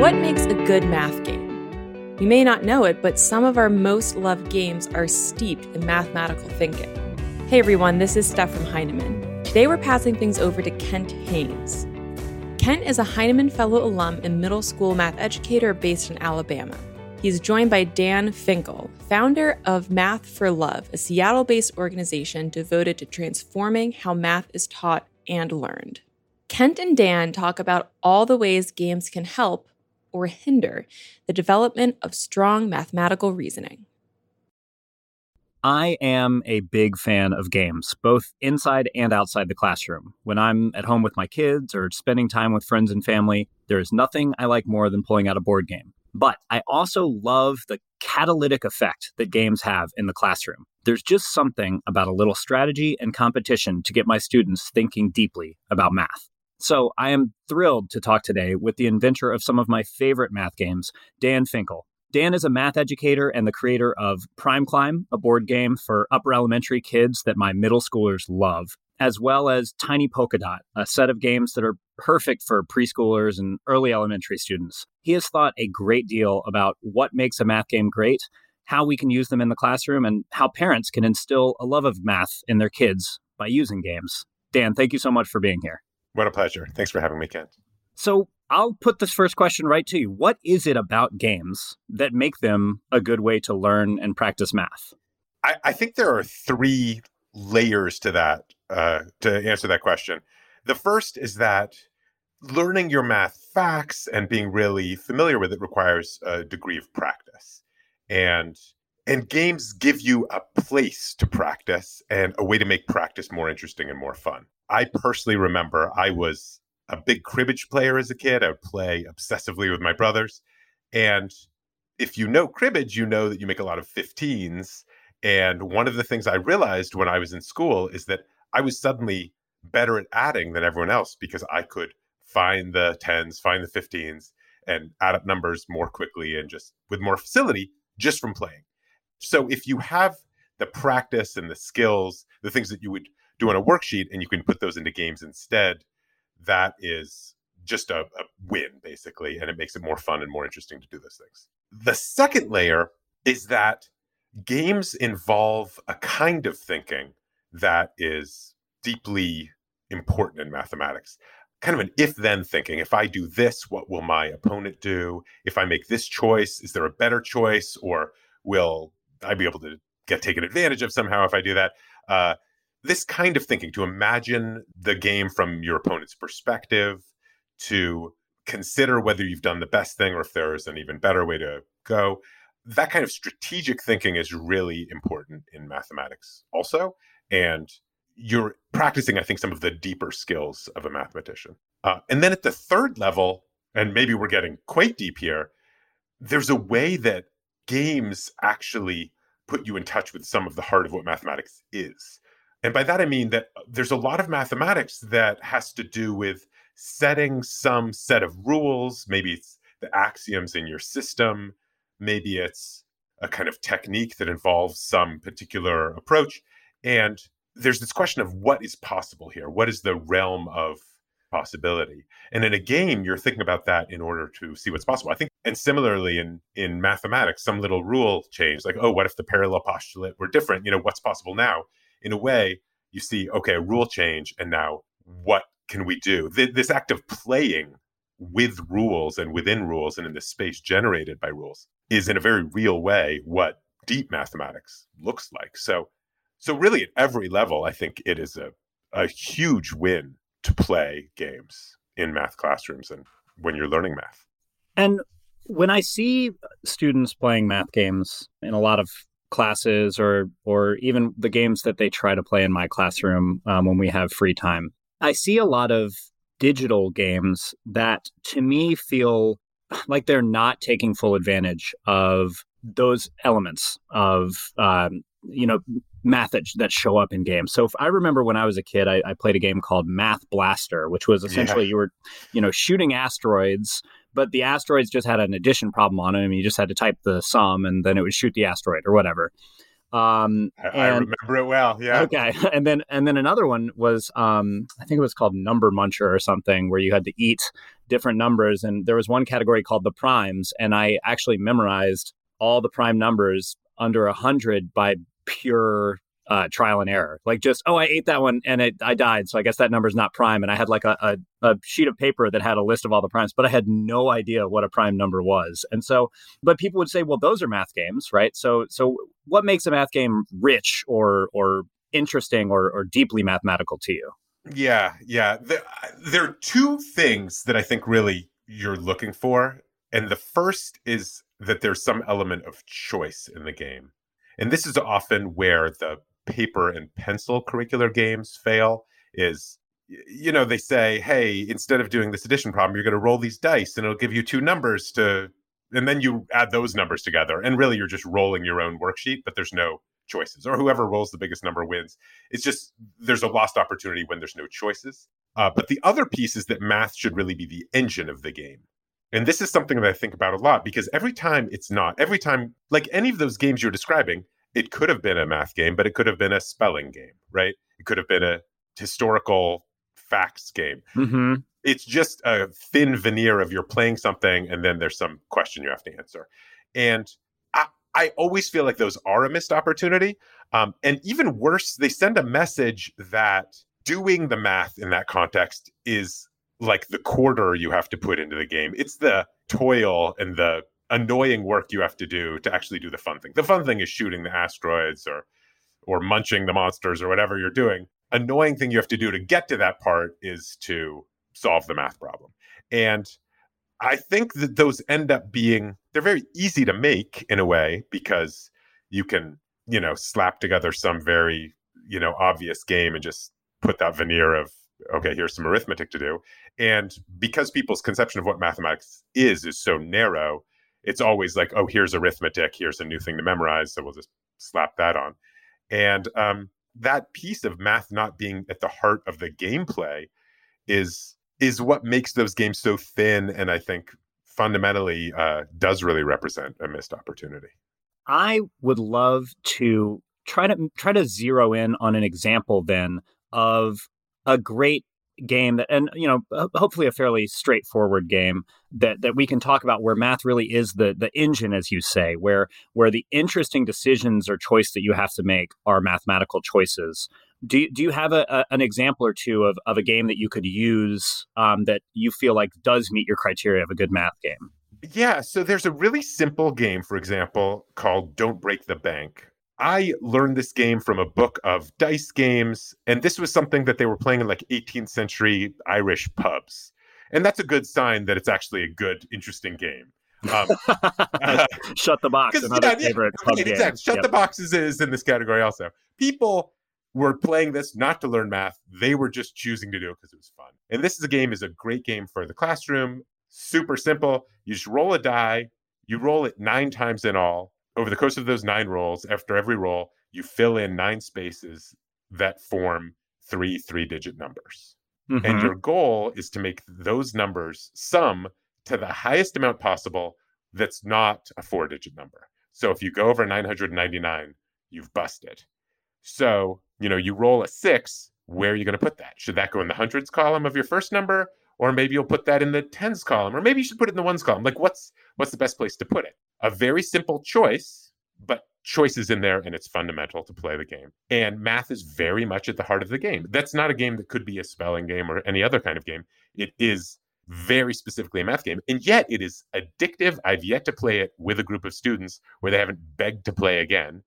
What makes a good math game? You may not know it, but some of our most loved games are steeped in mathematical thinking. Hey everyone, this is Steph from Heinemann. Today we're passing things over to Kent Haynes. Kent is a Heinemann Fellow alum and middle school math educator based in Alabama. He's joined by Dan Finkel, founder of Math for Love, a Seattle based organization devoted to transforming how math is taught and learned. Kent and Dan talk about all the ways games can help or hinder the development of strong mathematical reasoning. I am a big fan of games, both inside and outside the classroom. When I'm at home with my kids or spending time with friends and family, there is nothing I like more than pulling out a board game. But I also love the catalytic effect that games have in the classroom. There's just something about a little strategy and competition to get my students thinking deeply about math. So I am thrilled to talk today with the inventor of some of my favorite math games, Dan Finkel. Dan is a math educator and the creator of Prime Climb, a board game for upper elementary kids that my middle schoolers love, as well as Tiny Polka Dot, a set of games that are perfect for preschoolers and early elementary students. He has thought a great deal about what makes a math game great, how we can use them in the classroom, and how parents can instill a love of math in their kids by using games. Dan, thank you so much for being here. What a pleasure. Thanks for having me, Kent. So, I'll put this first question right to you. What is it about games that make them a good way to learn and practice math? I, I think there are three layers to that, uh, to answer that question. The first is that learning your math facts and being really familiar with it requires a degree of practice. And and games give you a place to practice and a way to make practice more interesting and more fun. I personally remember I was a big cribbage player as a kid. I would play obsessively with my brothers. And if you know cribbage, you know that you make a lot of 15s. And one of the things I realized when I was in school is that I was suddenly better at adding than everyone else because I could find the 10s, find the 15s, and add up numbers more quickly and just with more facility just from playing. So if you have the practice and the skills, the things that you would do on a worksheet, and you can put those into games instead, that is just a, a win, basically. And it makes it more fun and more interesting to do those things. The second layer is that games involve a kind of thinking that is deeply important in mathematics. Kind of an if then thinking. If I do this, what will my opponent do? If I make this choice, is there a better choice? Or will I be able to get taken advantage of somehow if I do that? Uh, this kind of thinking to imagine the game from your opponent's perspective, to consider whether you've done the best thing or if there is an even better way to go. That kind of strategic thinking is really important in mathematics, also. And you're practicing, I think, some of the deeper skills of a mathematician. Uh, and then at the third level, and maybe we're getting quite deep here, there's a way that games actually put you in touch with some of the heart of what mathematics is. And by that, I mean that uh, there's a lot of mathematics that has to do with setting some set of rules. Maybe it's the axioms in your system. Maybe it's a kind of technique that involves some particular approach. And there's this question of what is possible here? What is the realm of possibility? And in a game, you're thinking about that in order to see what's possible. I think, and similarly in in mathematics, some little rule change, like, oh, what if the parallel postulate were different? You know, what's possible now? In a way, you see, okay, a rule change, and now what can we do? Th- this act of playing with rules and within rules and in the space generated by rules is in a very real way what deep mathematics looks like. So, so really at every level, I think it is a, a huge win to play games in math classrooms and when you're learning math. And when I see students playing math games in a lot of classes or or even the games that they try to play in my classroom um, when we have free time. I see a lot of digital games that to me feel like they're not taking full advantage of those elements of um, you know methods that show up in games. So if I remember when I was a kid, I, I played a game called Math Blaster, which was essentially yeah. you were you know shooting asteroids but the asteroids just had an addition problem on them. You just had to type the sum and then it would shoot the asteroid or whatever. Um, I, I remember it well. Yeah. Okay. And then and then another one was um, I think it was called Number Muncher or something, where you had to eat different numbers, and there was one category called the primes, and I actually memorized all the prime numbers under a hundred by pure uh, trial and error. Like just, oh, I ate that one and it, I died. So I guess that number's not prime. And I had like a, a, a, sheet of paper that had a list of all the primes, but I had no idea what a prime number was. And so, but people would say, well, those are math games, right? So, so what makes a math game rich or, or interesting or, or deeply mathematical to you? Yeah. Yeah. There, there are two things that I think really you're looking for. And the first is that there's some element of choice in the game. And this is often where the paper and pencil curricular games fail is you know they say hey instead of doing this addition problem you're going to roll these dice and it'll give you two numbers to and then you add those numbers together and really you're just rolling your own worksheet but there's no choices or whoever rolls the biggest number wins. It's just there's a lost opportunity when there's no choices. Uh, but the other piece is that math should really be the engine of the game. And this is something that i think about a lot because every time it's not every time like any of those games you're describing it could have been a math game, but it could have been a spelling game, right? It could have been a historical facts game. Mm-hmm. It's just a thin veneer of you're playing something and then there's some question you have to answer. And I, I always feel like those are a missed opportunity. Um, and even worse, they send a message that doing the math in that context is like the quarter you have to put into the game. It's the toil and the annoying work you have to do to actually do the fun thing. The fun thing is shooting the asteroids or or munching the monsters or whatever you're doing. Annoying thing you have to do to get to that part is to solve the math problem. And I think that those end up being they're very easy to make in a way because you can, you know, slap together some very, you know, obvious game and just put that veneer of okay, here's some arithmetic to do. And because people's conception of what mathematics is is so narrow, it's always like, oh, here's arithmetic, here's a new thing to memorize, so we'll just slap that on. And um, that piece of math not being at the heart of the gameplay is is what makes those games so thin, and I think fundamentally uh, does really represent a missed opportunity. I would love to try to try to zero in on an example then of a great game that and you know hopefully a fairly straightforward game that that we can talk about where math really is the the engine as you say where where the interesting decisions or choice that you have to make are mathematical choices. Do you, do you have a, a, an example or two of, of a game that you could use um, that you feel like does meet your criteria of a good math game? Yeah so there's a really simple game for example called don't break the bank I learned this game from a book of dice games, and this was something that they were playing in like 18th century Irish pubs. And that's a good sign that it's actually a good, interesting game. Um, uh, Shut the box, another yeah, favorite yeah, pub exactly. Game. Shut yep. the boxes is in this category also. People were playing this not to learn math; they were just choosing to do it because it was fun. And this is a game is a great game for the classroom. Super simple. You just roll a die. You roll it nine times in all over the course of those nine rolls, after every roll, you fill in nine spaces that form three three digit numbers. Mm-hmm. And your goal is to make those numbers sum to the highest amount possible that's not a four digit number. So if you go over 999, you've busted. So, you know, you roll a six, where are you going to put that? Should that go in the hundreds column of your first number? Or maybe you'll put that in the tens column, or maybe you should put it in the ones column. Like what's what's the best place to put it? a very simple choice, but choice is in there and it's fundamental to play the game. And math is very much at the heart of the game. That's not a game that could be a spelling game or any other kind of game. It is very specifically a math game. And yet it is addictive. I've yet to play it with a group of students where they haven't begged to play again.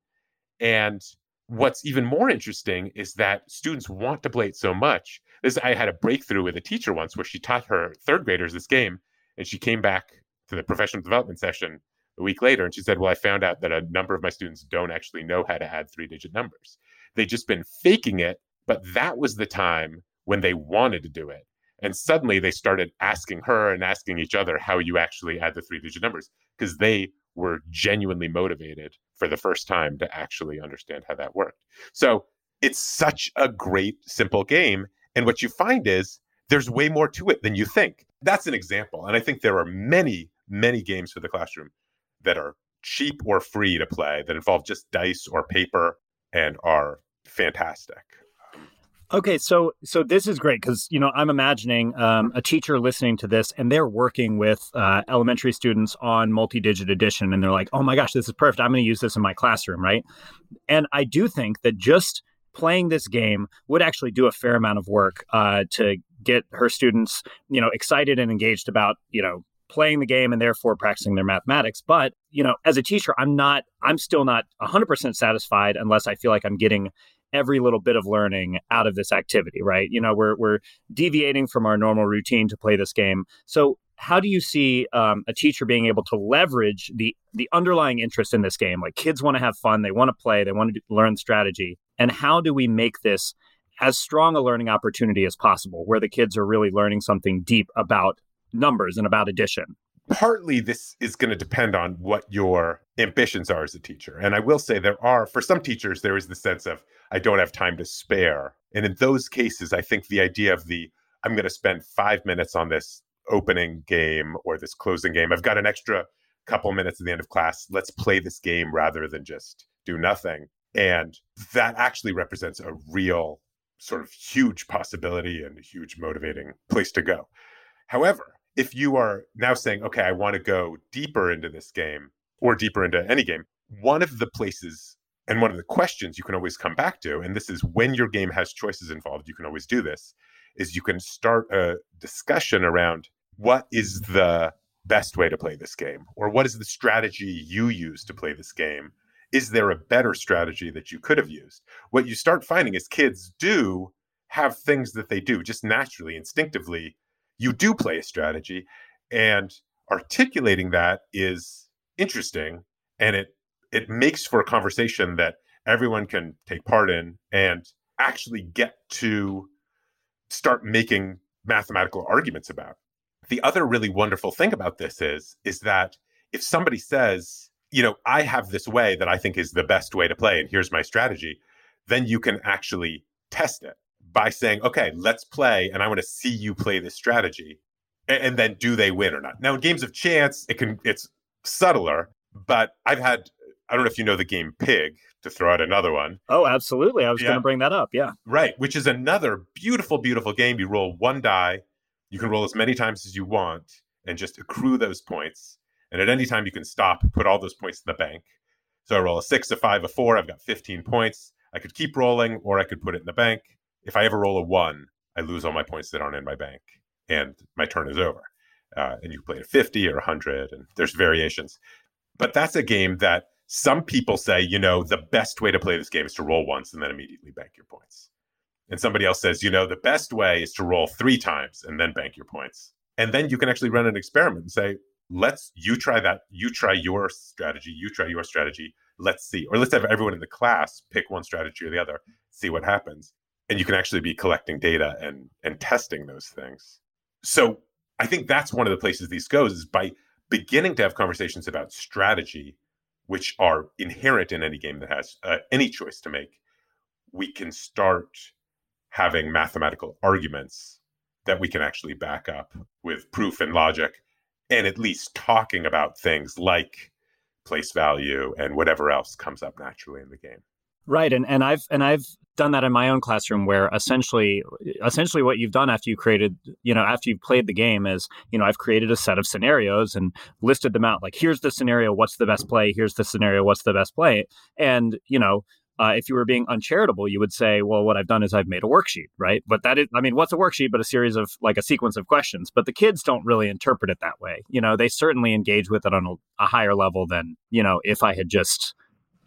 And what's even more interesting is that students want to play it so much. This I had a breakthrough with a teacher once where she taught her third graders this game and she came back to the professional development session a week later and she said well i found out that a number of my students don't actually know how to add three digit numbers. They've just been faking it but that was the time when they wanted to do it. And suddenly they started asking her and asking each other how you actually add the three digit numbers because they were genuinely motivated for the first time to actually understand how that worked. So it's such a great simple game and what you find is there's way more to it than you think that's an example and i think there are many many games for the classroom that are cheap or free to play that involve just dice or paper and are fantastic. Okay, so so this is great because you know I'm imagining um, a teacher listening to this and they're working with uh, elementary students on multi-digit addition and they're like, oh my gosh, this is perfect. I'm going to use this in my classroom, right? And I do think that just playing this game would actually do a fair amount of work uh, to get her students, you know, excited and engaged about you know playing the game and therefore practicing their mathematics. But, you know, as a teacher, I'm not, I'm still not 100% satisfied unless I feel like I'm getting every little bit of learning out of this activity, right? You know, we're we're deviating from our normal routine to play this game. So how do you see um, a teacher being able to leverage the the underlying interest in this game? Like kids want to have fun, they want to play, they want to learn strategy, and how do we make this as strong a learning opportunity as possible, where the kids are really learning something deep about numbers and about addition? partly this is going to depend on what your ambitions are as a teacher. And I will say there are, for some teachers, there is the sense of, I don't have time to spare. And in those cases, I think the idea of the, I'm going to spend five minutes on this opening game or this closing game, I've got an extra couple minutes at the end of class. Let's play this game rather than just do nothing. And that actually represents a real sort of huge possibility and a huge motivating place to go. However, if you are now saying, okay, I want to go deeper into this game or deeper into any game, one of the places and one of the questions you can always come back to, and this is when your game has choices involved, you can always do this, is you can start a discussion around what is the best way to play this game or what is the strategy you use to play this game is there a better strategy that you could have used? What you start finding is kids do have things that they do just naturally instinctively you do play a strategy and articulating that is interesting and it it makes for a conversation that everyone can take part in and actually get to start making mathematical arguments about. The other really wonderful thing about this is is that if somebody says you know i have this way that i think is the best way to play and here's my strategy then you can actually test it by saying, okay, let's play, and I want to see you play this strategy. And, and then do they win or not? Now, in games of chance, it can it's subtler, but I've had I don't know if you know the game Pig, to throw out another one. Oh, absolutely. I was yeah. going to bring that up. Yeah. Right. Which is another beautiful, beautiful game. You roll one die, you can roll as many times as you want and just accrue those points. And at any time, you can stop, put all those points in the bank. So I roll a six, a five, a four. I've got 15 points. I could keep rolling or I could put it in the bank if I ever roll a one, I lose all my points that aren't in my bank, and my turn is over. Uh, and you play at 50 or 100, and there's variations. But that's a game that some people say, you know, the best way to play this game is to roll once and then immediately bank your points. And somebody else says, you know, the best way is to roll three times and then bank your points. And then you can actually run an experiment and say, let's you try that, you try your strategy, you try your strategy, let's see. Or let's have everyone in the class pick one strategy or the other, see what happens and you can actually be collecting data and and testing those things so i think that's one of the places these goes is by beginning to have conversations about strategy which are inherent in any game that has uh, any choice to make we can start having mathematical arguments that we can actually back up with proof and logic and at least talking about things like place value and whatever else comes up naturally in the game. Right, and and I've and I've done that in my own classroom where essentially essentially what you've done after you created you know after you've played the game is you know I've created a set of scenarios and listed them out like here's the scenario what's the best play? Here's the scenario what's the best play? And you know uh, if you were being uncharitable, you would say, well, what I've done is I've made a worksheet, right? But that is, I mean, what's a worksheet but a series of like a sequence of questions? But the kids don't really interpret it that way. You know, they certainly engage with it on a, a higher level than, you know, if I had just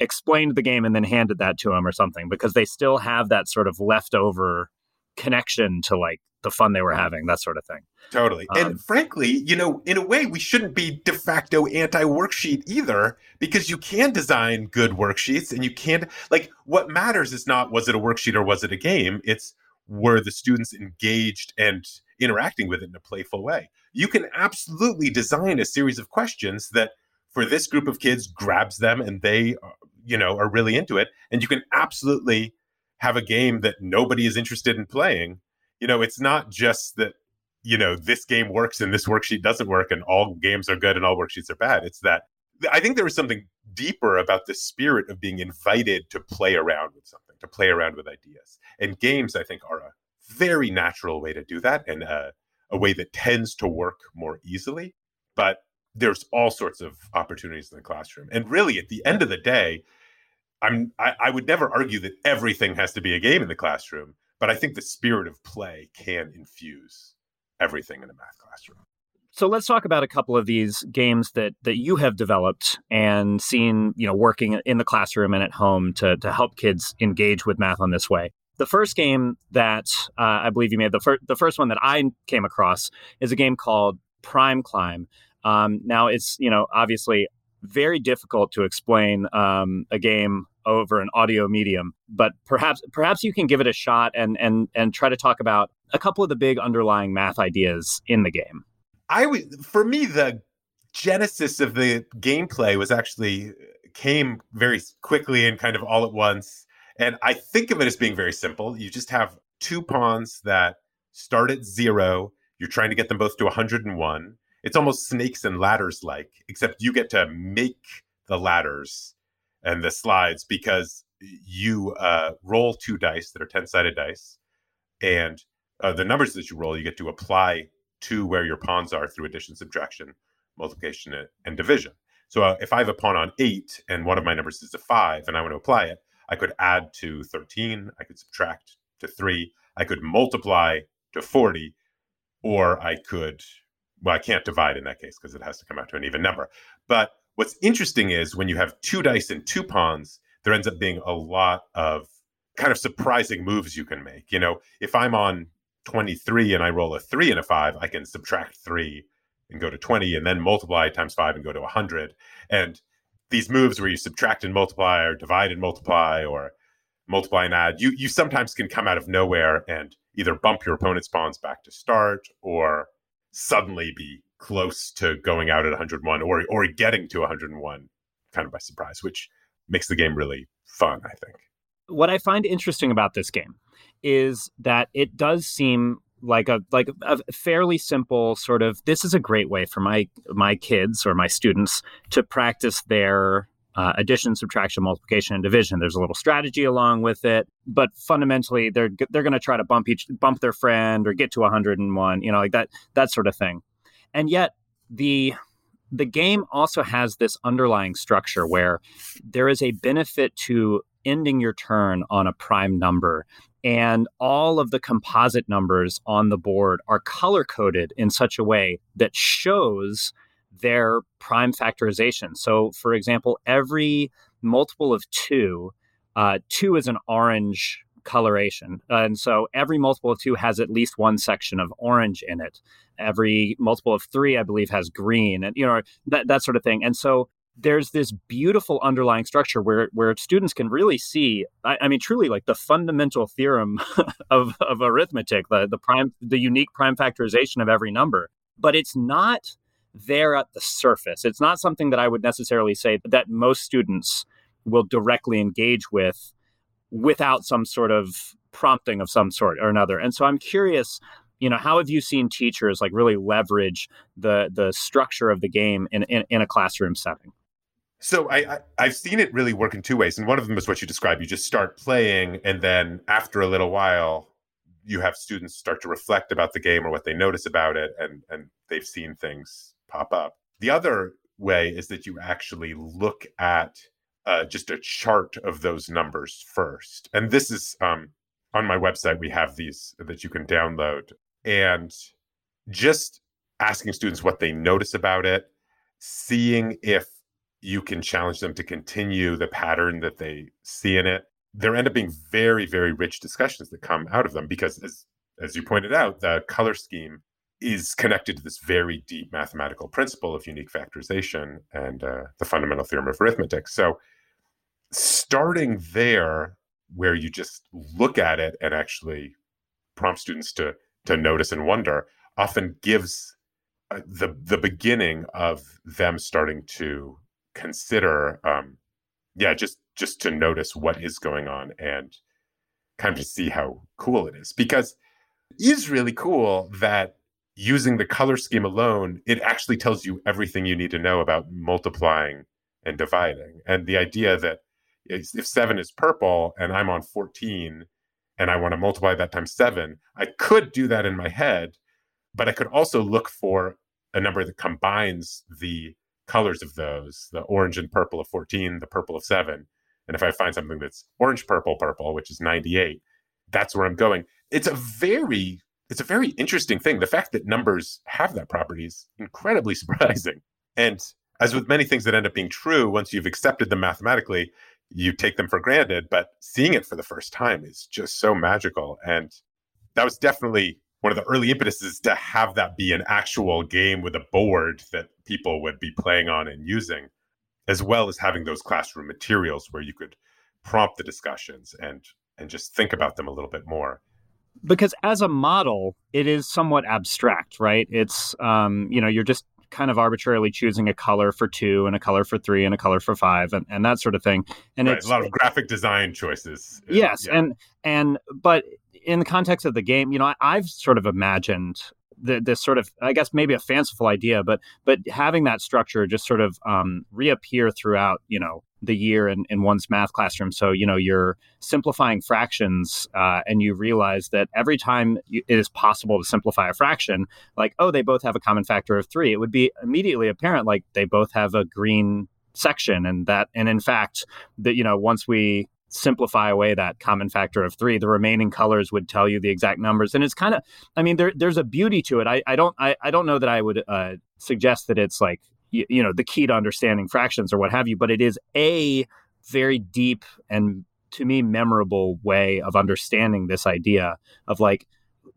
explained the game and then handed that to them or something because they still have that sort of leftover connection to like the fun they were having, that sort of thing. Totally. Um, and frankly, you know, in a way, we shouldn't be de facto anti worksheet either because you can design good worksheets and you can't, like, what matters is not was it a worksheet or was it a game? It's were the students engaged and interacting with it in a playful way. You can absolutely design a series of questions that for this group of kids grabs them and they uh, you know are really into it and you can absolutely have a game that nobody is interested in playing you know it's not just that you know this game works and this worksheet doesn't work and all games are good and all worksheets are bad it's that I think there is something deeper about the spirit of being invited to play around with something, to play around with ideas. And games, I think, are a very natural way to do that and a, a way that tends to work more easily. But there's all sorts of opportunities in the classroom. And really, at the end of the day, I'm I, I would never argue that everything has to be a game in the classroom, but I think the spirit of play can infuse everything in a math classroom. So let's talk about a couple of these games that that you have developed and seen, you know, working in the classroom and at home to to help kids engage with math on this way. The first game that uh, I believe you made, the first the first one that I came across, is a game called Prime Climb. Um, now it's you know obviously very difficult to explain um, a game over an audio medium, but perhaps perhaps you can give it a shot and and and try to talk about a couple of the big underlying math ideas in the game. I for me, the genesis of the gameplay was actually came very quickly and kind of all at once. And I think of it as being very simple. You just have two pawns that start at zero. You're trying to get them both to 101. It's almost snakes and ladders like, except you get to make the ladders and the slides because you uh, roll two dice that are 10 sided dice. And uh, the numbers that you roll, you get to apply to where your pawns are through addition, subtraction, multiplication, and division. So uh, if I have a pawn on eight and one of my numbers is a five and I want to apply it, I could add to 13, I could subtract to three, I could multiply to 40, or I could, well, I can't divide in that case because it has to come out to an even number. But what's interesting is when you have two dice and two pawns, there ends up being a lot of kind of surprising moves you can make. You know, if I'm on 23 and I roll a three and a five, I can subtract three and go to 20 and then multiply times five and go to 100. And these moves where you subtract and multiply or divide and multiply or multiply and add, you, you sometimes can come out of nowhere and either bump your opponent's pawns back to start or suddenly be close to going out at 101 or, or getting to 101 kind of by surprise, which makes the game really fun, I think. What I find interesting about this game is that it does seem like a like a fairly simple sort of this is a great way for my my kids or my students to practice their uh, addition, subtraction, multiplication, and division. There's a little strategy along with it, but fundamentally, they're they're going to try to bump each bump their friend or get to 101, you know, like that that sort of thing. And yet, the the game also has this underlying structure where there is a benefit to ending your turn on a prime number and all of the composite numbers on the board are color coded in such a way that shows their prime factorization. So, for example, every multiple of two, uh, two is an orange coloration. and so every multiple of two has at least one section of orange in it. Every multiple of three, I believe, has green and, you know, that, that sort of thing. And so there's this beautiful underlying structure where where students can really see I, I mean truly like the fundamental theorem of, of arithmetic the the prime the unique prime factorization of every number but it's not there at the surface. It's not something that i would necessarily say that most students will directly engage with without some sort of prompting of some sort or another. And so i'm curious you know how have you seen teachers like really leverage the the structure of the game in, in, in a classroom setting? So I, I have seen it really work in two ways, and one of them is what you described. You just start playing, and then after a little while, you have students start to reflect about the game or what they notice about it, and and they've seen things pop up. The other way is that you actually look at uh, just a chart of those numbers first, and this is um, on my website. We have these that you can download, and just asking students what they notice about it, seeing if you can challenge them to continue the pattern that they see in it. There end up being very, very rich discussions that come out of them because, as as you pointed out, the color scheme is connected to this very deep mathematical principle of unique factorization and uh, the fundamental theorem of arithmetic. So, starting there, where you just look at it and actually prompt students to to notice and wonder, often gives uh, the the beginning of them starting to consider um yeah just just to notice what is going on and kind of to see how cool it is because it is really cool that using the color scheme alone, it actually tells you everything you need to know about multiplying and dividing. And the idea that if seven is purple and I'm on 14 and I want to multiply that times seven, I could do that in my head, but I could also look for a number that combines the colors of those the orange and purple of 14, the purple of seven. And if I find something that's orange, purple, purple, which is 98, that's where I'm going. It's a very it's a very interesting thing. The fact that numbers have that property is incredibly surprising. And as with many things that end up being true, once you've accepted them mathematically, you take them for granted. But seeing it for the first time is just so magical. And that was definitely one of the early impetuses to have that be an actual game with a board that people would be playing on and using, as well as having those classroom materials where you could prompt the discussions and and just think about them a little bit more because as a model it is somewhat abstract right it's um, you know you're just kind of arbitrarily choosing a color for two and a color for three and a color for five and, and that sort of thing and right, it's a lot of graphic design choices yes yeah. and and but in the context of the game you know I, i've sort of imagined the, this sort of I guess maybe a fanciful idea, but but having that structure just sort of um, reappear throughout you know the year in, in one's math classroom. So you know you're simplifying fractions, uh, and you realize that every time it is possible to simplify a fraction, like oh they both have a common factor of three, it would be immediately apparent like they both have a green section and that and in fact that you know once we simplify away that common factor of three, the remaining colors would tell you the exact numbers. And it's kind of, I mean, there, there's a beauty to it. I, I don't, I, I don't know that I would uh, suggest that it's like, you, you know, the key to understanding fractions or what have you, but it is a very deep and to me memorable way of understanding this idea of like,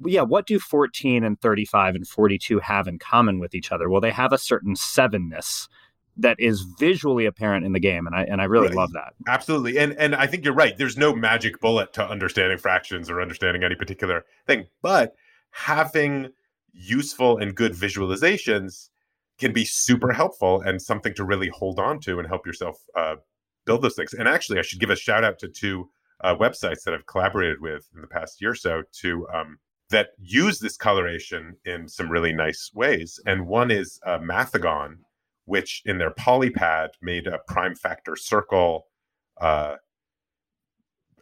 yeah, what do 14 and 35 and 42 have in common with each other? Well, they have a certain sevenness that is visually apparent in the game and I and I really right. love that. Absolutely. And and I think you're right. There's no magic bullet to understanding fractions or understanding any particular thing, but having useful and good visualizations can be super helpful and something to really hold on to and help yourself uh, build those things. And actually, I should give a shout out to two uh, websites that I've collaborated with in the past year or so to um, that use this coloration in some really nice ways. And one is uh, Mathigon, which in their polypad made a prime factor circle uh,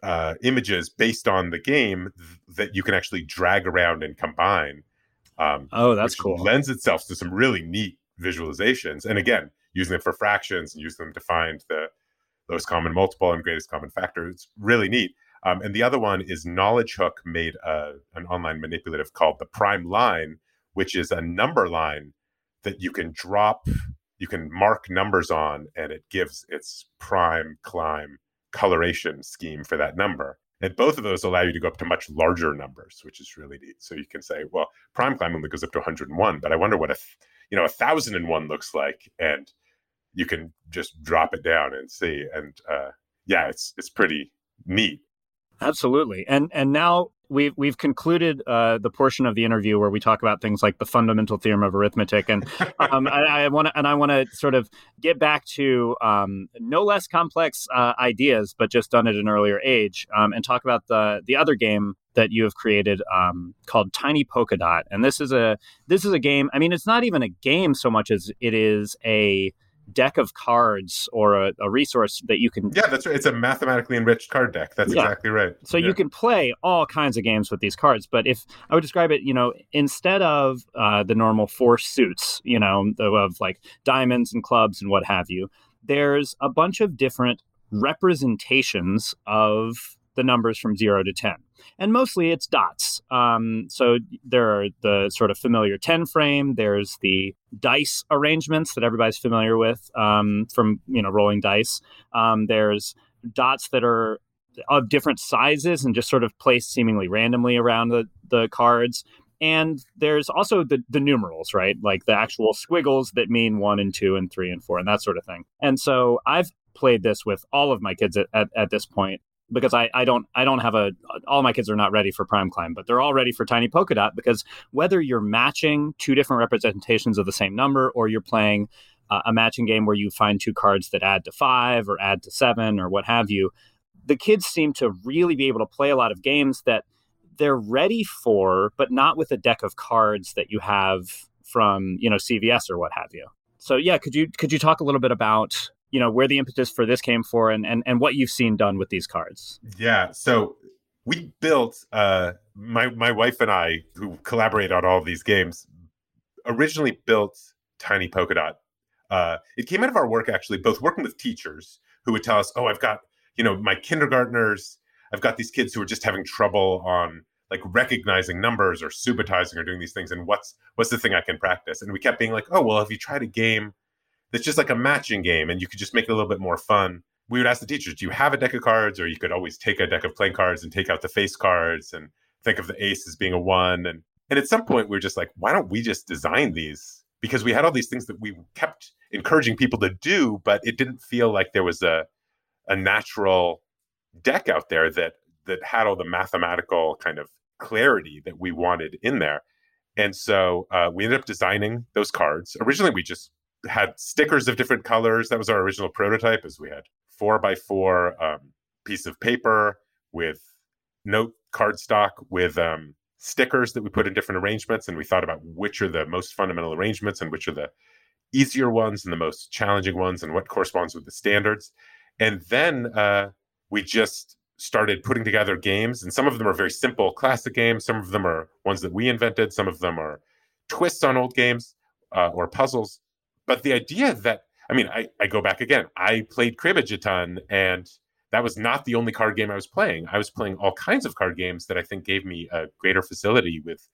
uh, images based on the game th- that you can actually drag around and combine. Um, oh, that's cool. Lends itself to some really neat visualizations, and again, using them for fractions and use them to find the lowest common multiple and greatest common factor. It's really neat. Um, and the other one is Knowledge Hook made a, an online manipulative called the Prime Line, which is a number line that you can drop you can mark numbers on and it gives its prime climb coloration scheme for that number. And both of those allow you to go up to much larger numbers, which is really neat. So you can say, well, prime climb only goes up to 101, but I wonder what a, you know, a thousand and one looks like. And you can just drop it down and see. And uh, yeah, it's it's pretty neat. Absolutely. And and now we've we've concluded uh, the portion of the interview where we talk about things like the fundamental theorem of arithmetic, and um, I, I want to and I want to sort of get back to um, no less complex uh, ideas, but just done at an earlier age, um, and talk about the the other game that you have created um, called Tiny Polka Dot, and this is a this is a game. I mean, it's not even a game so much as it is a deck of cards or a, a, resource that you can. Yeah, that's right. It's a mathematically enriched card deck. That's yeah. exactly right. So yeah. you can play all kinds of games with these cards. But if I would describe it, you know, instead of uh, the normal four suits, you know, of like diamonds and clubs and what have you, there's a bunch of different representations of the numbers from zero to 10. And mostly it's dots. Um, so there are the sort of familiar 10 frame, there's the dice arrangements that everybody's familiar with um, from, you know, rolling dice. Um, there's dots that are of different sizes and just sort of placed seemingly randomly around the, the cards. And there's also the, the numerals, right? Like the actual squiggles that mean one and two and three and four and that sort of thing. And so I've played this with all of my kids at, at, at this point because I, I don't I don't have a all my kids are not ready for prime climb, but they're all ready for tiny polka dot because whether you're matching two different representations of the same number or you're playing uh, a matching game where you find two cards that add to five or add to seven or what have you, the kids seem to really be able to play a lot of games that they're ready for, but not with a deck of cards that you have from, you know, CVS or what have you. So yeah, could you could you talk a little bit about, you know, where the impetus for this came for and and, and what you've seen done with these cards? Yeah. So we built uh my my wife and I, who collaborate on all of these games, originally built Tiny Polka Dot. Uh, it came out of our work actually, both working with teachers who would tell us, "Oh, I've got you know my kindergartners, I've got these kids who are just having trouble on like recognizing numbers or subitizing or doing these things, and what's what's the thing I can practice?" And we kept being like, "Oh, well, have you tried a game that's just like a matching game, and you could just make it a little bit more fun?" We would ask the teachers, "Do you have a deck of cards?" Or you could always take a deck of playing cards and take out the face cards and think of the ace as being a one. And and at some point we were just like, why don't we just design these? Because we had all these things that we kept encouraging people to do, but it didn't feel like there was a a natural deck out there that that had all the mathematical kind of clarity that we wanted in there. And so uh, we ended up designing those cards. Originally, we just had stickers of different colors. That was our original prototype. As we had four by four um, piece of paper with note cardstock with um, stickers that we put in different arrangements, and we thought about which are the most fundamental arrangements and which are the easier ones and the most challenging ones, and what corresponds with the standards. And then uh, we just started putting together games, and some of them are very simple classic games. Some of them are ones that we invented. Some of them are twists on old games uh, or puzzles. But the idea that I mean, I, I go back again. I played cribbage a ton, and that was not the only card game I was playing. I was playing all kinds of card games that I think gave me a greater facility with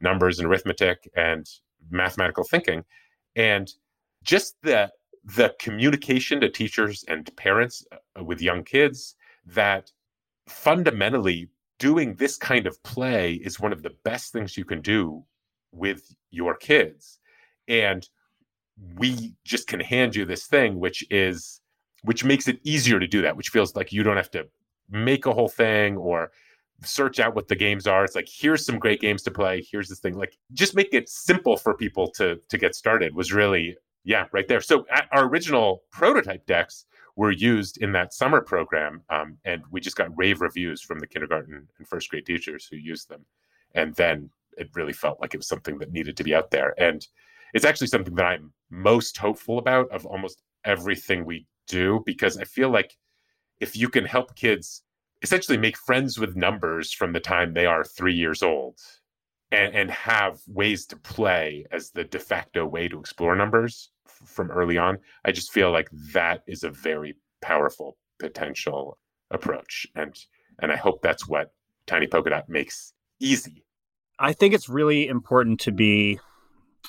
numbers and arithmetic and mathematical thinking. And just the the communication to teachers and parents uh, with young kids that fundamentally doing this kind of play is one of the best things you can do with your kids. And we just can hand you this thing, which is which makes it easier to do that, which feels like you don't have to make a whole thing or search out what the games are. It's like here's some great games to play. Here's this thing. Like just make it simple for people to to get started was really yeah right there. So our original prototype decks were used in that summer program, um, and we just got rave reviews from the kindergarten and first grade teachers who used them. And then it really felt like it was something that needed to be out there. And it's actually something that I'm most hopeful about of almost everything we do because I feel like if you can help kids essentially make friends with numbers from the time they are three years old and, and have ways to play as the de facto way to explore numbers f- from early on, I just feel like that is a very powerful potential approach. And and I hope that's what Tiny Polka Dot makes easy. I think it's really important to be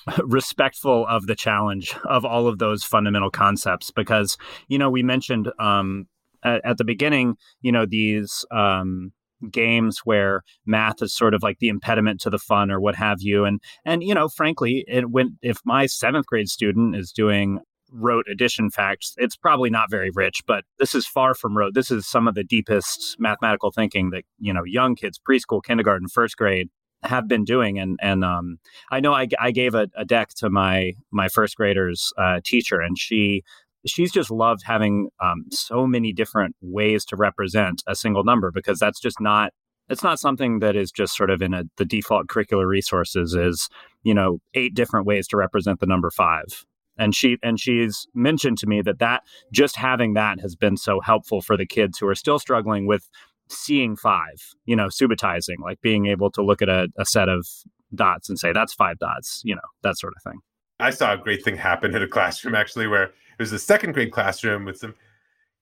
respectful of the challenge of all of those fundamental concepts because you know we mentioned um, at, at, the beginning you know these um, games where math is sort of like the impediment to the fun or what have you. And and you know frankly it when if my seventh grade student is doing rote addition facts it's probably not very rich but this is far from rote. This is some of the deepest mathematical thinking that you know young kids preschool kindergarten first grade have been doing and and um, I know I, I gave a, a, deck to my my first graders uh, teacher and she she's just loved having um, so many different ways to represent a single number because that's just not it's not something that is just sort of in a, the default curricular resources is you know eight different ways to represent the number five. And she and she's mentioned to me that that just having that has been so helpful for the kids who are still struggling with seeing five, you know, subitizing, like being able to look at a, a set of dots and say, that's five dots, you know, that sort of thing. I saw a great thing happen in a classroom actually, where it was a second grade classroom with some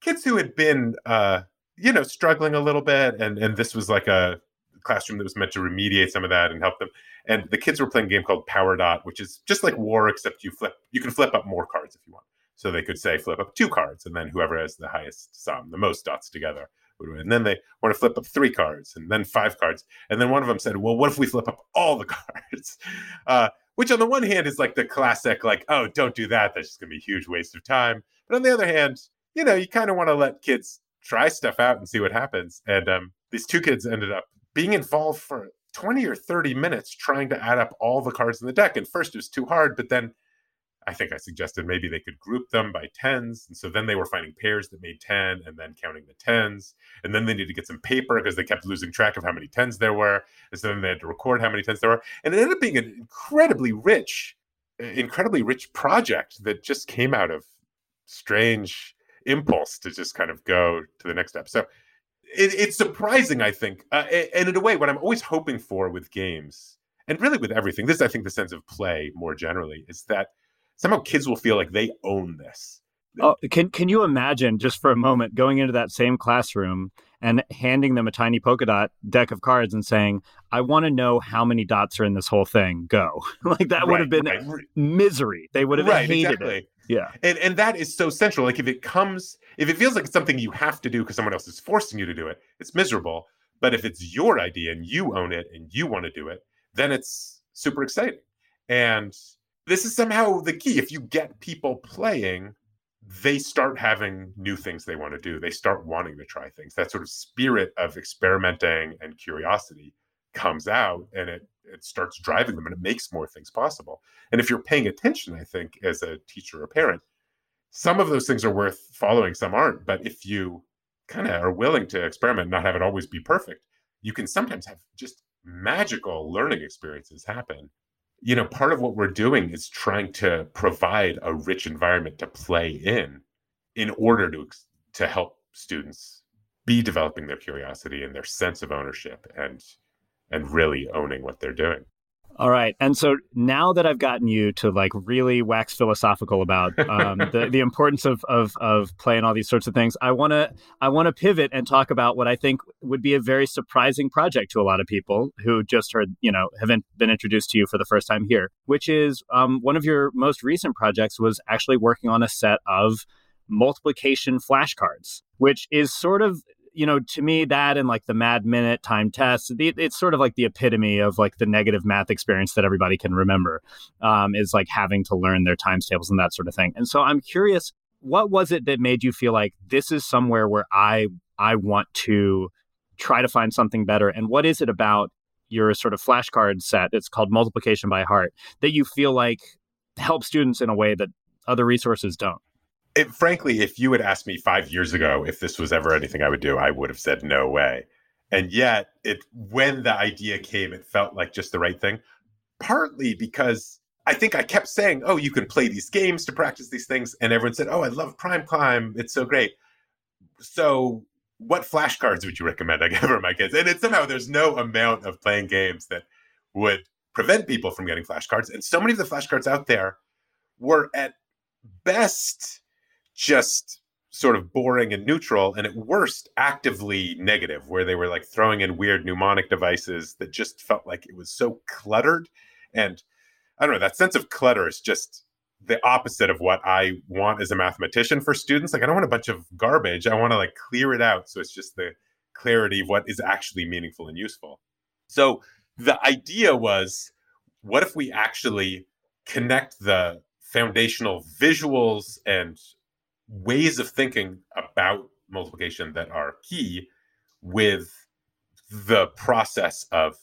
kids who had been, uh, you know, struggling a little bit. And, and this was like a classroom that was meant to remediate some of that and help them. And the kids were playing a game called Power Dot, which is just like War, except you flip, you can flip up more cards if you want. So they could say flip up two cards, and then whoever has the highest sum, the most dots together, and then they want to flip up three cards and then five cards. And then one of them said, well, what if we flip up all the cards? Uh, which on the one hand is like the classic, like, oh, don't do that. That's just going to be a huge waste of time. But on the other hand, you know, you kind of want to let kids try stuff out and see what happens. And um, these two kids ended up being involved for 20 or 30 minutes trying to add up all the cards in the deck. And first it was too hard, but then I think I suggested maybe they could group them by tens. And so then they were finding pairs that made 10 and then counting the tens. And then they needed to get some paper because they kept losing track of how many tens there were. And so then they had to record how many tens there were. And it ended up being an incredibly rich, incredibly rich project that just came out of strange impulse to just kind of go to the next step. So it, it's surprising, I think. Uh, and in a way, what I'm always hoping for with games, and really with everything, this, I think, the sense of play more generally, is that somehow kids will feel like they own this. Oh, can can you imagine just for a moment going into that same classroom and handing them a tiny polka dot deck of cards and saying, "I want to know how many dots are in this whole thing. Go!" like that right, would have been right. misery. They would have right, hated exactly. it. Yeah, and and that is so central. Like if it comes, if it feels like it's something you have to do because someone else is forcing you to do it, it's miserable. But if it's your idea and you own it and you want to do it, then it's super exciting. And this is somehow the key. If you get people playing, they start having new things they want to do. They start wanting to try things. That sort of spirit of experimenting and curiosity comes out and it it starts driving them and it makes more things possible. And if you're paying attention, I think, as a teacher or parent, some of those things are worth following, some aren't. But if you kind of are willing to experiment, not have it always be perfect, you can sometimes have just magical learning experiences happen you know, part of what we're doing is trying to provide a rich environment to play in in order to to help students be developing their curiosity and their sense of ownership and and really owning what they're doing. All right. And so now that I've gotten you to like really wax philosophical about um, the, the importance of, of, of all these sorts of things, I want to I want to pivot and talk about what I think would be a very surprising project to a lot of people who just heard, you know, haven't been introduced to you for the first time here, which is um, one of your most recent projects was actually working on a set of multiplication flashcards, which is sort of you know, to me, that and like the Mad Minute time test, it's sort of like the epitome of like the negative math experience that everybody can remember um, is like having to learn their times tables and that sort of thing. And so I'm curious, what was it that made you feel like this is somewhere where I I want to try to find something better? And what is it about your sort of flashcard set? It's called multiplication by heart that you feel like help students in a way that other resources don't it, frankly, if you had asked me five years ago if this was ever anything I would do, I would have said no way. And yet, it when the idea came, it felt like just the right thing. Partly because I think I kept saying, "Oh, you can play these games to practice these things," and everyone said, "Oh, I love Prime Climb; it's so great." So, what flashcards would you recommend I give for my kids? And it's somehow there's no amount of playing games that would prevent people from getting flashcards, and so many of the flashcards out there were at best just sort of boring and neutral, and at worst, actively negative, where they were like throwing in weird mnemonic devices that just felt like it was so cluttered. And I don't know, that sense of clutter is just the opposite of what I want as a mathematician for students. Like, I don't want a bunch of garbage. I want to like clear it out. So it's just the clarity of what is actually meaningful and useful. So the idea was what if we actually connect the foundational visuals and ways of thinking about multiplication that are key with the process of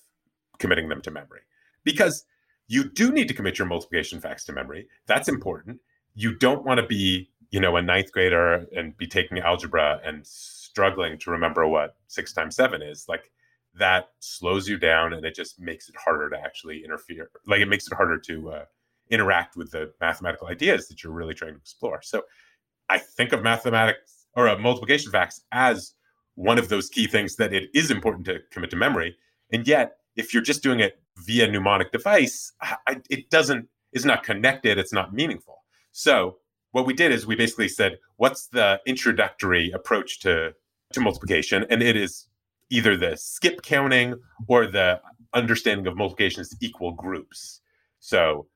committing them to memory. Because you do need to commit your multiplication facts to memory. That's important. You don't want to be, you know, a ninth grader and be taking algebra and struggling to remember what six times seven is. Like that slows you down and it just makes it harder to actually interfere. Like it makes it harder to uh, interact with the mathematical ideas that you're really trying to explore. So I think of mathematics or uh, multiplication facts as one of those key things that it is important to commit to memory. And yet, if you're just doing it via mnemonic device, I, it doesn't is not connected. It's not meaningful. So what we did is we basically said, what's the introductory approach to to multiplication? And it is either the skip counting or the understanding of multiplication as equal groups. So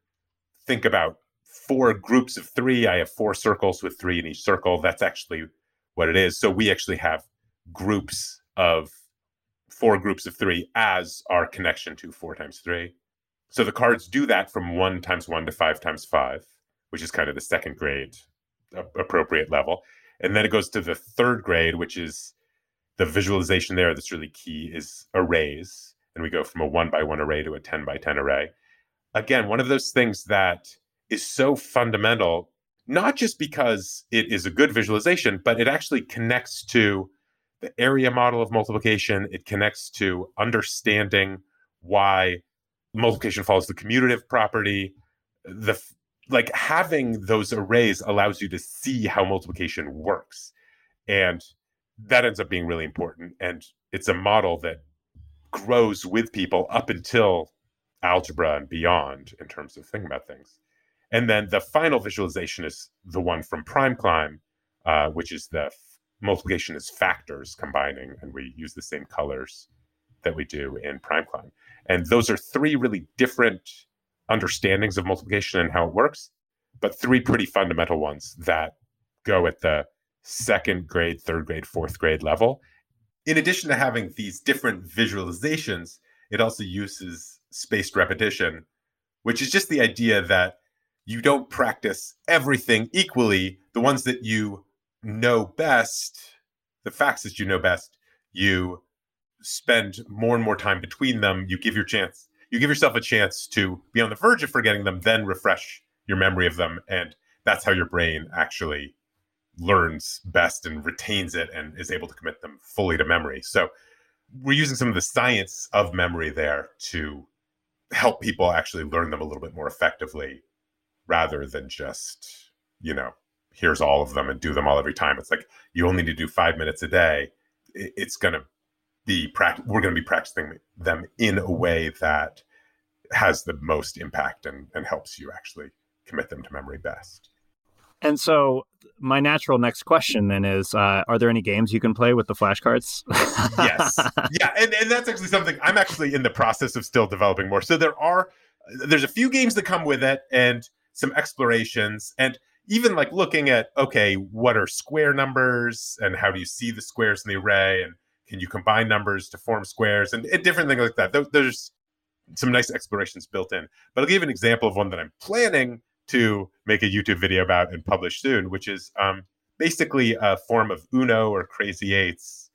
think about four groups of three. I have four circles with three in each circle. That's actually what it is. So we actually have groups of four groups of three as our connection to four times three. So the cards do that from one times one to five times five, which is kind of the second grade appropriate level. And then it goes to the third grade, which is the visualization there that's really key is arrays. And we go from a one by one array to a 10 by 10 array. Again, one of those things that is so fundamental, not just because it is a good visualization, but it actually connects to the area model of multiplication. It connects to understanding why multiplication follows the commutative property. The like having those arrays allows you to see how multiplication works. And that ends up being really important. And it's a model that grows with people up until algebra and beyond in terms of thinking about things. And then the final visualization is the one from Prime Climb, uh, which is the f- multiplication as factors combining, and we use the same colors that we do in Prime Climb. And those are three really different understandings of multiplication and how it works, but three pretty fundamental ones that go at the second grade, third grade, fourth grade level. In addition to having these different visualizations, it also uses spaced repetition, which is just the idea that you don't practice everything equally. The ones that you know best, the facts that you know best, you spend more and more time between them. You give your chance, you give yourself a chance to be on the verge of forgetting them, then refresh your memory of them. And that's how your brain actually learns best and retains it and is able to commit them fully to memory. So we're using some of the science of memory there to help people actually learn them a little bit more effectively rather than just, you know, here's all of them and do them all every time. It's like you only need to do five minutes a day. It's going to be practice. We're going to be practicing them in a way that has the most impact and, and helps you actually commit them to memory best. And so, my natural next question then is: uh, Are there any games you can play with the flashcards? yes, yeah, and, and that's actually something I'm actually in the process of still developing more. So there are there's a few games that come with it, and some explorations, and even like looking at okay, what are square numbers, and how do you see the squares in the array, and can you combine numbers to form squares, and, and different things like that. There's some nice explorations built in. But I'll give an example of one that I'm planning to make a YouTube video about and publish soon, which is um, basically a form of Uno or Crazy Eights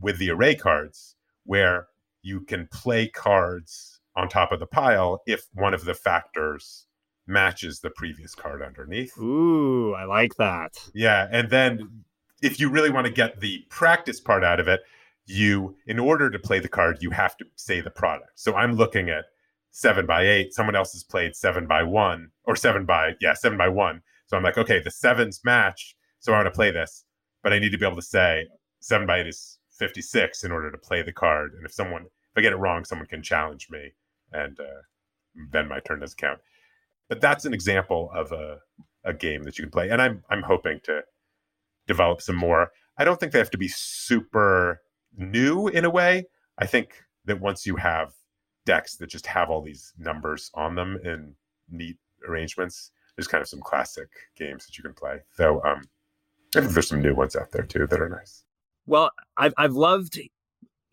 with the array cards, where you can play cards on top of the pile if one of the factors matches the previous card underneath. Ooh, I like that. Yeah. And then if you really want to get the practice part out of it, you, in order to play the card, you have to say the product. So I'm looking at seven by eight. Someone else has played seven by one or seven by, yeah, seven by one. So I'm like, okay, the sevens match. So I want to play this, but I need to be able to say seven by eight is 56 in order to play the card. And if someone, if I get it wrong, someone can challenge me and uh, then my turn doesn't count. But that's an example of a, a game that you can play. And I'm, I'm hoping to develop some more. I don't think they have to be super new in a way. I think that once you have decks that just have all these numbers on them in neat arrangements. There's kind of some classic games that you can play. So um, I think there's some new ones out there too that are nice. Well, I've I've loved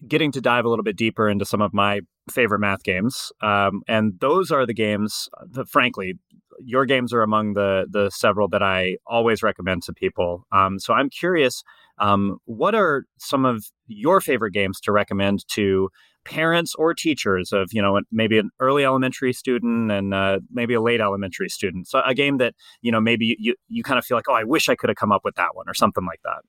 getting to dive a little bit deeper into some of my favorite math games, um, and those are the games that, frankly, your games are among the the several that I always recommend to people. Um, so I'm curious, um, what are some of your favorite games to recommend to parents or teachers of you know maybe an early elementary student and uh, maybe a late elementary student? So a game that you know maybe you, you kind of feel like oh i wish i could have come up with that one or something like that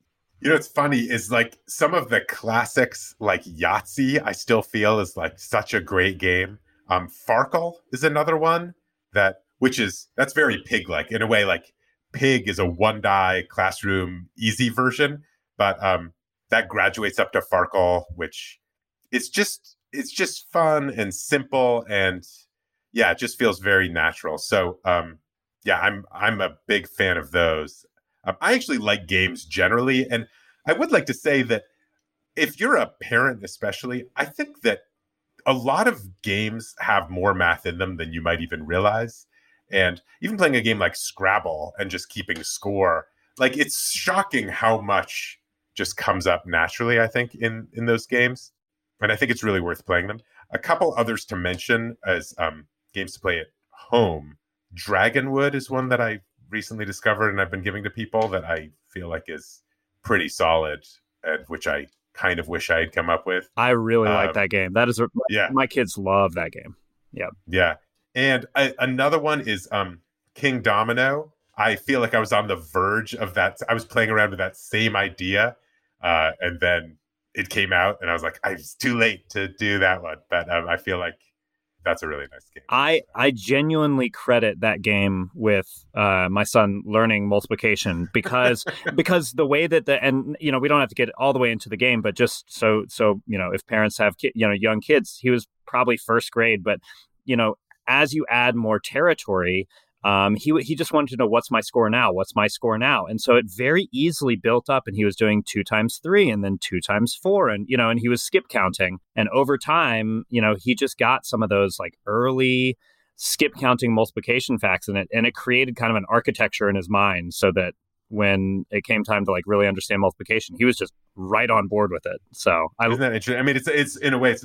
you know what's funny is like some of the classics like yahtzee i still feel is like such a great game um farkle is another one that which is that's very pig like in a way like pig is a one die classroom easy version but um that graduates up to farkle which it's just it's just fun and simple and yeah, it just feels very natural. So um, yeah, I'm I'm a big fan of those. Um, I actually like games generally, and I would like to say that if you're a parent, especially, I think that a lot of games have more math in them than you might even realize. And even playing a game like Scrabble and just keeping score, like it's shocking how much just comes up naturally. I think in in those games and I think it's really worth playing them. A couple others to mention as um, games to play at home. Dragonwood is one that I recently discovered and I've been giving to people that I feel like is pretty solid, and which I kind of wish I had come up with. I really um, like that game. That is, yeah, my kids love that game. Yeah, yeah. And I, another one is um, Kingdomino, I feel like I was on the verge of that. I was playing around with that same idea, uh, and then it came out, and I was like, I was too late to do that one. But um, I feel like that's a really nice game. I I genuinely credit that game with uh, my son learning multiplication because because the way that the and you know we don't have to get all the way into the game, but just so so you know if parents have ki- you know young kids, he was probably first grade, but you know as you add more territory, um, he he just wanted to know what's my score now, what's my score now, and so it very easily built up. And he was doing two times three, and then two times four, and you know, and he was skip counting. And over time, you know, he just got some of those like early skip counting multiplication facts in it, and it created kind of an architecture in his mind, so that when it came time to like really understand multiplication, he was just right on board with it. So I, isn't that interesting? I mean, it's it's in a way, it's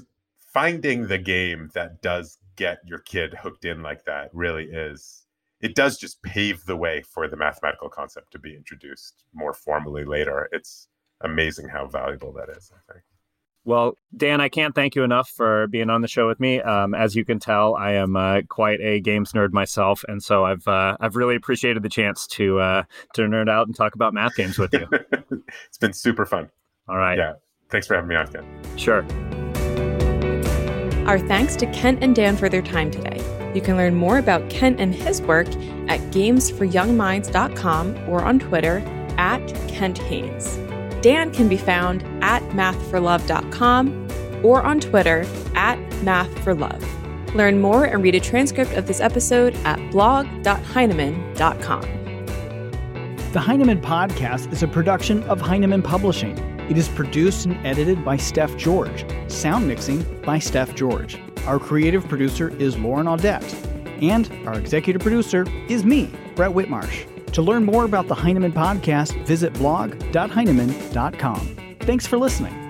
finding the game that does get your kid hooked in like that. Really is it does just pave the way for the mathematical concept to be introduced more formally later. It's amazing how valuable that is, I think. Well, Dan, I can't thank you enough for being on the show with me. Um, as you can tell, I am uh, quite a games nerd myself, and so I've uh, I've really appreciated the chance to uh, to nerd out and talk about math games with you. it's been super fun. All right. Yeah. Thanks for having me on, Ken. Sure. Our thanks to Kent and Dan for their time today. You can learn more about Kent and his work at gamesforyoungminds.com or on Twitter at Kent Haines. Dan can be found at mathforlove.com or on Twitter at mathforlove. Learn more and read a transcript of this episode at blog.heinemann.com. The Heinemann Podcast is a production of Heinemann Publishing. It is produced and edited by Steph George, sound mixing by Steph George. Our creative producer is Lauren Audette, and our executive producer is me, Brett Whitmarsh. To learn more about the Heinemann podcast, visit blog.heinemann.com. Thanks for listening.